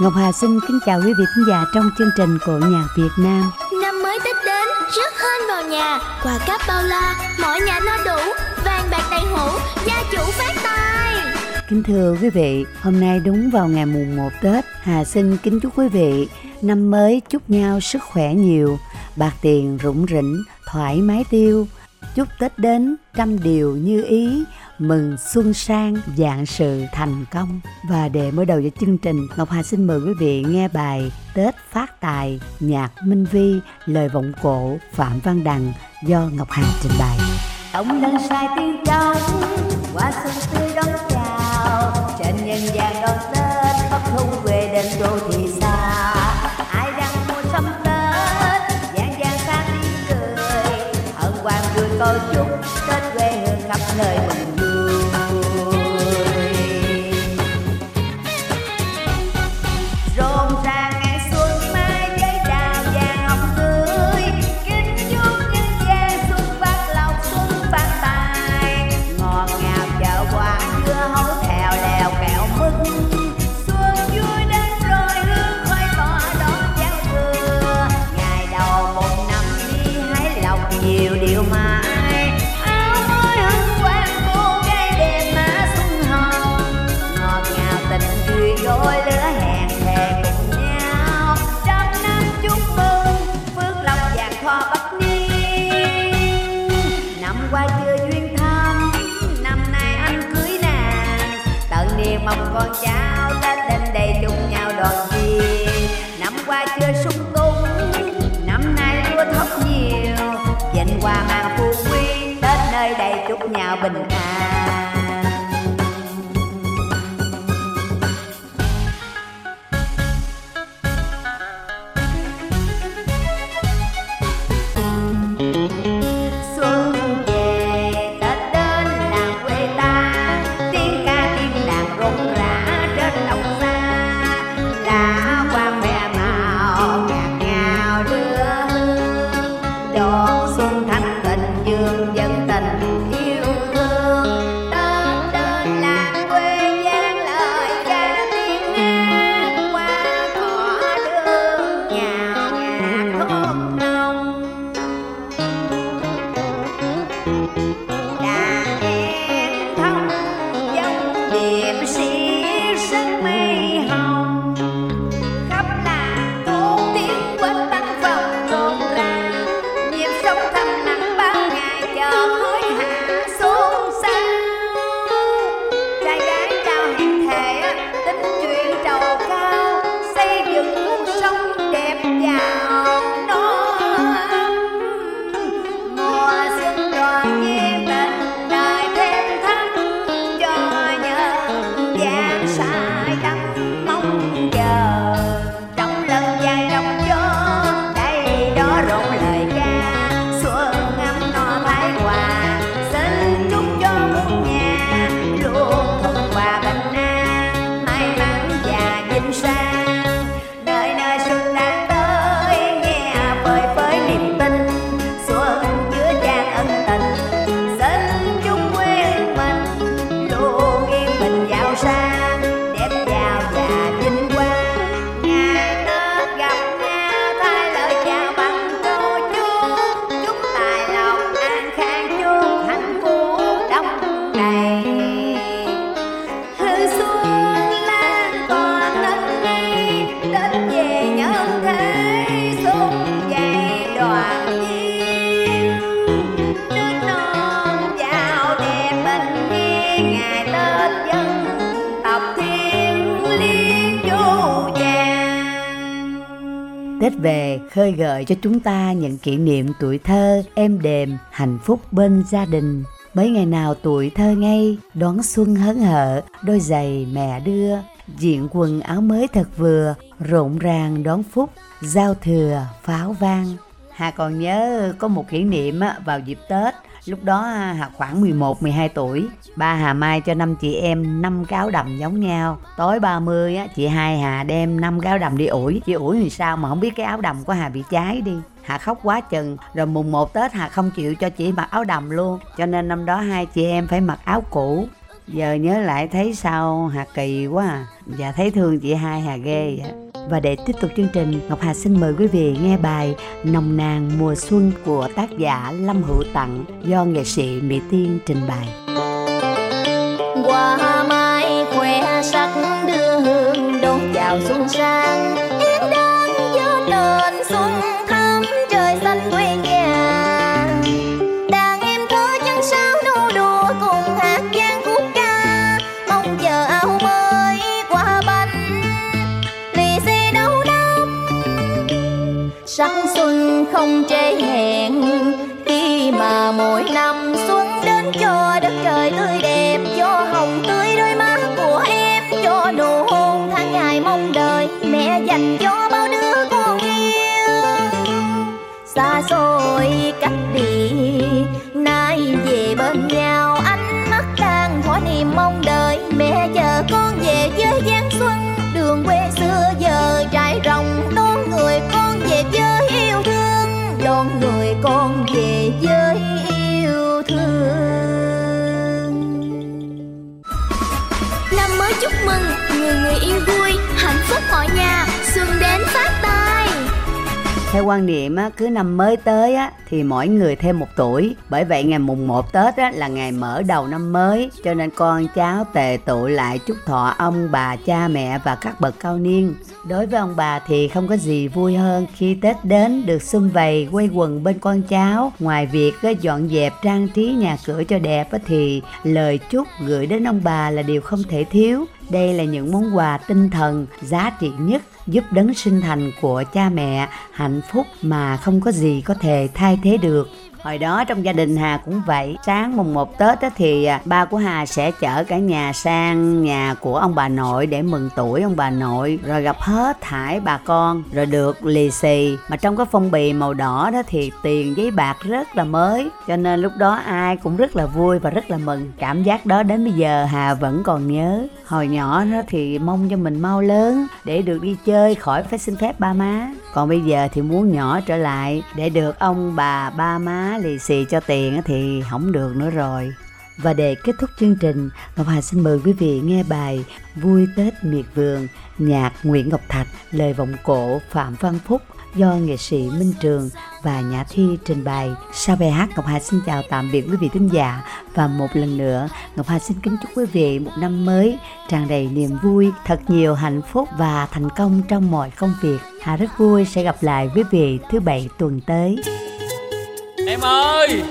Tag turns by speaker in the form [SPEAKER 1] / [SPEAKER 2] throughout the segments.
[SPEAKER 1] Ngọc Hà xin kính chào quý vị khán giả trong chương trình của nhạc Việt Nam.
[SPEAKER 2] Năm mới Tết đến, rước hên vào nhà, quà cáp bao la, mọi nhà no đủ, vàng bạc đầy hũ, gia chủ phát tài.
[SPEAKER 1] Kính thưa quý vị, hôm nay đúng vào ngày mùng 1 Tết, Hà xin kính chúc quý vị năm mới chúc nhau sức khỏe nhiều, bạc tiền rủng rỉnh, thoải mái tiêu. Chúc Tết đến trăm điều như ý, mừng xuân sang dạng sự thành công. Và để mở đầu cho chương trình, ngọc hà xin mời quý vị nghe bài tết phát tài, nhạc minh vi, lời vọng cổ phạm văn đằng do ngọc hà trình bày.
[SPEAKER 3] Ông lên sai tiếng trong qua xuân tươi đón chào. Trên nhân gian đón tết khắp thôn quê đêm đô thị. Mong con cháu tết đến đây chung nhau đoàn viên. Năm qua chưa sung túc, năm nay chưa thóc nhiều. Dành qua mang phú quý tết nơi đây chúc nhau bình an.
[SPEAKER 1] Khơi gợi cho chúng ta những kỷ niệm tuổi thơ êm đềm, hạnh phúc bên gia đình. Mấy ngày nào tuổi thơ ngay, đón xuân hớn hở, đôi giày mẹ đưa, diện quần áo mới thật vừa, rộn ràng đón phúc, giao thừa, pháo vang. Hà còn nhớ có một kỷ niệm vào dịp Tết Lúc đó à, Hà khoảng 11 12 tuổi, ba Hà Mai cho năm chị em năm cáo đầm giống nhau. Tối 30 á chị hai Hà đem năm cáo đầm đi ủi. Chị ủi thì sao mà không biết cái áo đầm của Hà bị cháy đi. Hà khóc quá chừng Rồi mùng 1 Tết Hà không chịu cho chị mặc áo đầm luôn Cho nên năm đó hai chị em phải mặc áo cũ
[SPEAKER 3] giờ nhớ lại thấy sao hà kỳ quá à và thấy thương chị hai hà ghê vậy và để tiếp tục chương trình, Ngọc Hà xin mời quý vị nghe bài Nồng nàn mùa xuân của tác giả Lâm Hữu Tặng do nghệ sĩ Mỹ Tiên trình bày.
[SPEAKER 4] Hoa mai khoe sắc đưa hương đón chào xuân sang không trễ hẹn. Khi mà mỗi năm xuân đến, cho đất trời tươi đẹp, Cho hồng tươi đôi má của em, Cho nụ hôn tháng ngày mong đợi, Mẹ dành cho bao đứa con yêu. Xa xôi cách đi, Nay về bên nhau, Ánh mắt đang thỏa niềm mong đợi. Mẹ chờ con về với giáng xuân, Đường quê xưa giờ trải rộng con về với yêu thương.
[SPEAKER 5] Năm mới chúc mừng, Người người yêu vui, Hạnh phúc mọi nhà. Xuân đến phát tài
[SPEAKER 3] theo quan niệm á, cứ năm mới tới á, thì mỗi người thêm một tuổi. Bởi vậy ngày mùng 1 Tết á, là ngày mở đầu năm mới. Cho nên con cháu tề tụ lại chúc thọ ông, bà, cha mẹ và các bậc cao niên. Đối với ông bà thì không có gì vui hơn khi Tết đến được xung vầy quây quần bên con cháu. Ngoài việc á, dọn dẹp trang trí nhà cửa cho đẹp á, thì lời chúc gửi đến ông bà là điều không thể thiếu. Đây là những món quà tinh thần giá trị nhất giúp đấng sinh thành của cha mẹ hạnh phúc mà không có gì có thể thay thế được. Hồi đó trong gia đình Hà cũng vậy. Sáng mùng 1 Tết á, thì à, ba của Hà sẽ chở cả nhà sang nhà của ông bà nội để mừng tuổi ông bà nội Rồi gặp hết thải bà con Rồi được lì xì. Mà trong cái phong bì màu đỏ đó thì tiền giấy bạc rất là mới Cho nên lúc đó ai cũng rất là vui và rất là mừng. Cảm giác đó đến bây giờ Hà vẫn còn nhớ. Hồi nhỏ đó thì mong cho mình mau lớn Để được đi chơi khỏi phải xin phép ba má. Còn bây giờ thì muốn nhỏ trở lại Để được ông bà ba má lì xì cho tiền thì không được nữa rồi và để kết thúc chương trình, Ngọc Hà xin mời quý vị nghe bài Vui Tết Miệt Vườn, nhạc Nguyễn Ngọc Thạch, lời vọng cổ Phạm Văn Phúc do nghệ sĩ Minh Trường và Nhã Thi trình bày. Sau bài hát, Ngọc Hà xin chào tạm biệt quý vị thính giả và một lần nữa, Ngọc Hà xin kính chúc quý vị một năm mới tràn đầy niềm vui, thật nhiều hạnh phúc và thành công trong mọi công việc. Hà rất vui sẽ gặp lại quý vị thứ bảy tuần tới.
[SPEAKER 6] Em ơi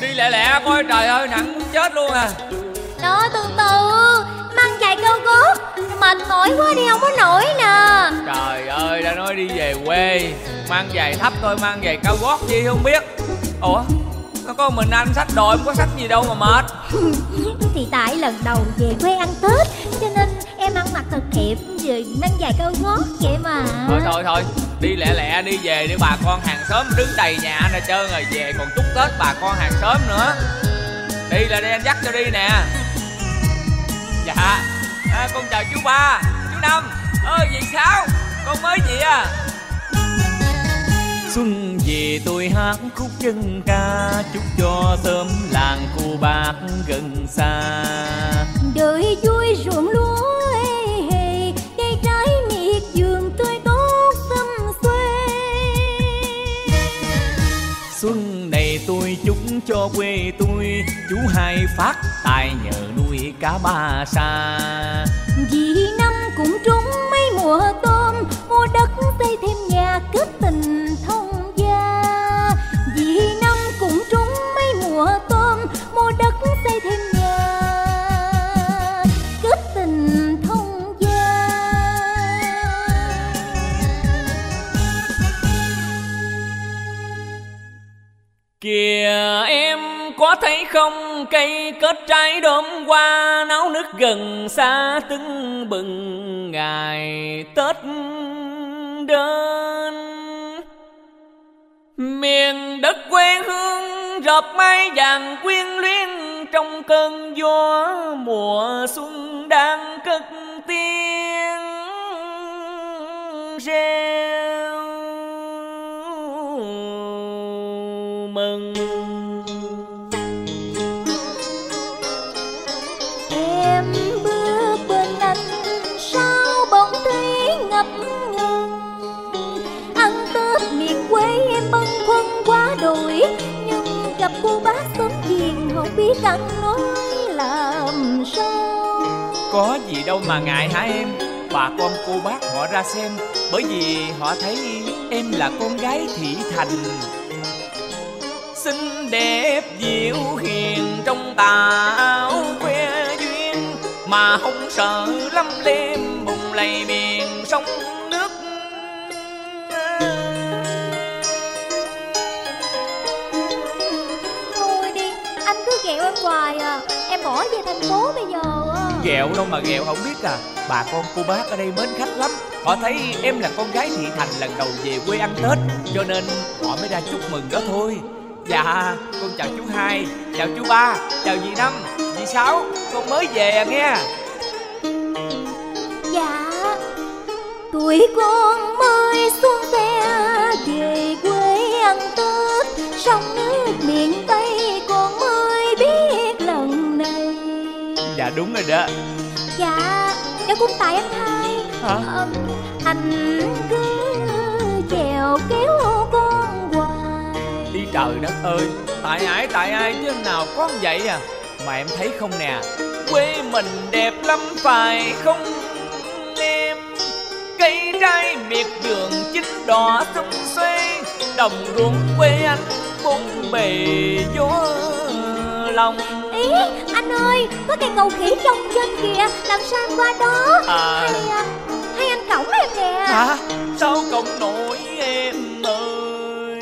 [SPEAKER 6] Đi lẹ lẹ coi trời ơi nặng muốn chết luôn à.
[SPEAKER 5] Đó từ từ Mang giày cao gót Mệt mỏi quá đi không có nổi nè.
[SPEAKER 6] Trời ơi đã nói đi về quê. Mang giày thấp thôi mang giày cao gót chi không biết. Ủa nó có mình anh xách đồ em có xách gì đâu mà mệt.
[SPEAKER 5] Thì tại lần đầu về quê ăn Tết Cho nên em ăn mặc thật đẹp Rồi nâng giày cao gót vậy mà.
[SPEAKER 6] Thôi thôi thôi Đi lẹ lẹ đi về để bà con hàng xóm đứng đầy nhà anh hết trơn rồi về còn chúc Tết bà con hàng xóm nữa. Đi là đây anh dắt cho đi nè. Dạ à, Con chào chú ba Chú Năm. Ơ gì sao? Con mới gì à? Xuân về tôi hát khúc dân ca Chúc cho sớm làng cô bác gần xa.
[SPEAKER 5] Đời vui ruộng lúa
[SPEAKER 6] cho quê tôi. Chú hai phát tài nhờ nuôi cá ba sa.
[SPEAKER 5] Vì năm cũng trúng mấy mùa tôm Mua đất xây thêm nhà kết tình thông gia. Vì năm cũng trúng mấy mùa tôm Mua đất xây thêm nhà Kết tình thông gia.
[SPEAKER 6] Em có thấy không? Cây kết trái đốm qua náo nước gần xa, tưng bừng ngày Tết đến. Miền đất quê hương rợp mái vàng quyến luyến, trong cơn gió mùa xuân đang cất tiếng reo. Mừng
[SPEAKER 5] biết ăn nói làm sao?
[SPEAKER 6] Có gì đâu mà ngại hả em? Bà con cô bác họ ra xem, Bởi vì họ thấy em là con gái thị thành. Xinh đẹp dịu hiền trong tà áo que duyên, Mà không sợ lắm đêm bùng lầy miền sông
[SPEAKER 5] thành phố bây giờ à
[SPEAKER 6] Ghẹo đâu mà ghẹo không biết à. Bà con cô bác ở đây mến khách lắm. Họ thấy em là con gái thị thành lần đầu về quê ăn Tết Cho nên họ mới ra chúc mừng đó thôi. Dạ con chào chú hai Chào chú ba Chào dì năm Dì sáu. Con mới về à nghe.
[SPEAKER 5] Dạ Tuổi con mới xuống xe Về quê ăn Tết Sông nước miền Tây
[SPEAKER 6] Dạ đúng rồi đó.
[SPEAKER 5] Dạ Dạ cũng tại anh hai.
[SPEAKER 6] Hả?
[SPEAKER 5] Ờ, Anh cứ chèo kéo con hoài.
[SPEAKER 6] Đi trời đất ơi Tại ai tại ai chứ nào có vậy à? Mà em thấy không nè Quê mình đẹp lắm phải không? Em Cây trái miệt vườn chín đỏ xum xuê Đồng ruộng quê anh bốn bề gió lòng
[SPEAKER 5] Anh ơi Có cây cầu khỉ trông trên kìa Làm sao qua đó?
[SPEAKER 6] À.
[SPEAKER 5] Hay, à, hay anh cổng em nè?
[SPEAKER 6] Hả? Sao cộng nổi em ơi?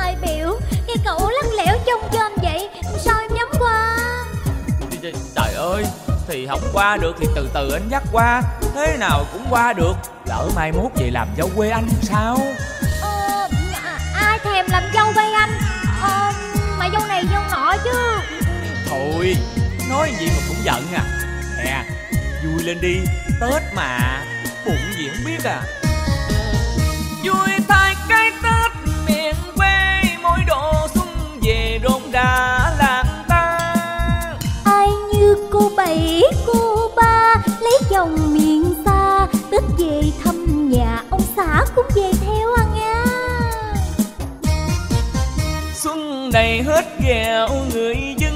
[SPEAKER 5] Ai biểu Cây cầu lắc lẻo trông trên vậy? Sao em dám qua?
[SPEAKER 6] Trời ơi Thì không qua được thì từ từ anh dắt qua. Thế nào cũng qua được Lỡ mai mốt về làm dâu quê anh sao?
[SPEAKER 5] Ờ, à, ai thèm làm dâu bay anh? Ờ, mà dâu này dâu nọ chứ.
[SPEAKER 6] Thôi Nói gì mà cũng giận à. Nè Vui lên đi Tết mà Bụng gì không biết à. Vui thay cái Tết miền quê Mỗi độ xuân về rộn rã làng ta.
[SPEAKER 5] Ai như cô bảy cô ba Lấy chồng miền xa Tết về
[SPEAKER 6] này hết ghẹo người dân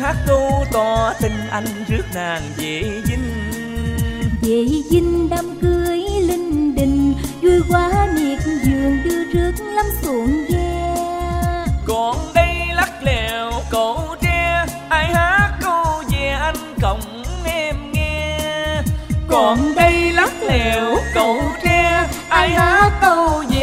[SPEAKER 6] Hát câu tỏ tình anh rước nàng về dinh.
[SPEAKER 5] Về dinh đám cưới linh đình Vui quá miệt vườn đưa rước lắm xuồng ve
[SPEAKER 6] Còn đây lắc lèo cổ tre Ai hát câu về anh cộng em nghe. Còn đây lắc lèo cổ tre Ai hát câu về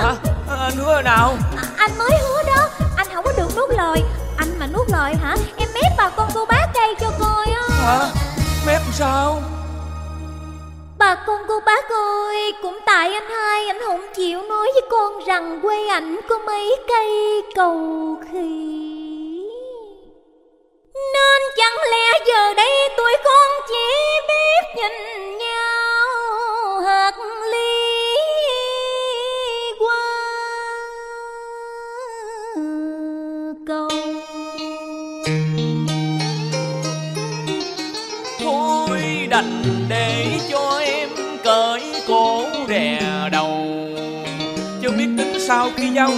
[SPEAKER 6] Hả? Anh hứa rồi nào?
[SPEAKER 5] À, anh mới hứa đó Anh không có được nuốt lời Anh mà nuốt lời hả Em mép bà con cô bác đây cho coi á
[SPEAKER 6] Hả? Mép sao?
[SPEAKER 5] Bà con cô bác ơi Cũng tại anh hai Anh không chịu nói với con rằng Quê ảnh có mấy cây cầu khỉ Nên chẳng lẽ giờ đây Tụi con chỉ biết nhìn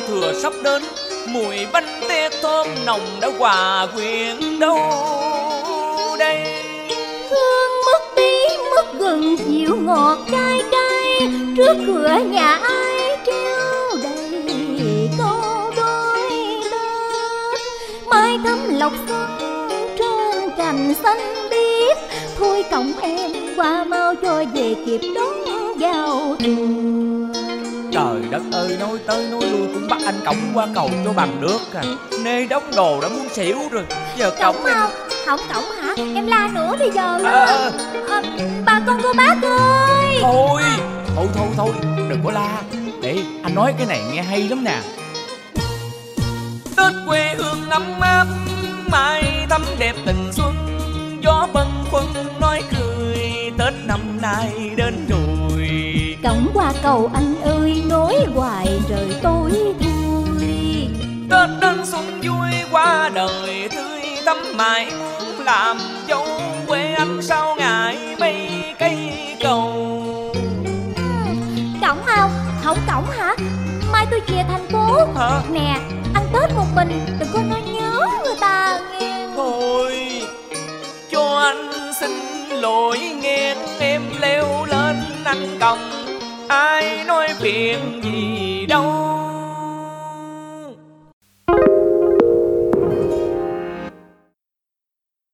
[SPEAKER 6] thừa sắp đến, Mùi bánh tét thơm nồng đã hòa quyện đâu đây.
[SPEAKER 5] Hương mất bí mất gần dịu ngọt cay cay, Trước cửa nhà ai treo đầy câu đôi lớp Mai thắm lộc xuân trên cành xanh biếc, Thôi cổng em qua mau cho về kịp đón vào. tuần
[SPEAKER 6] Trời đất ơi nói tới nói lui cũng bắt anh cổng qua cầu cho bằng được à. Nê đóng đồ đã muốn xỉu rồi Giờ cổng
[SPEAKER 5] Cổng
[SPEAKER 6] em
[SPEAKER 5] không? Không cổng hả? Em la nữa bây giờ
[SPEAKER 6] À, à,
[SPEAKER 5] Bà con cô bác ơi.
[SPEAKER 6] Thôi Thôi thôi thôi Đừng có la. Để anh nói cái này nghe hay lắm nè. Tết quê hương ấm áp Mai thắm đẹp tình xuân Gió bâng khuâng nói cười Tết năm nay đến rồi
[SPEAKER 5] Qua cầu anh ơi nói hoài trời tối thui.
[SPEAKER 6] Tết đến xuân vui qua đời tươi tắm mãi. Muốn làm dâu quê anh sao ngại mấy cây cầu.
[SPEAKER 5] Cổng không? Không cổng hả? Mai tôi về thành phố.
[SPEAKER 6] Hả?
[SPEAKER 5] Nè, ăn Tết một mình Đừng có nói nhớ người ta nghe.
[SPEAKER 6] Thôi cho anh xin lỗi nghe em leo lên anh cầm ai nói phiền gì đâu.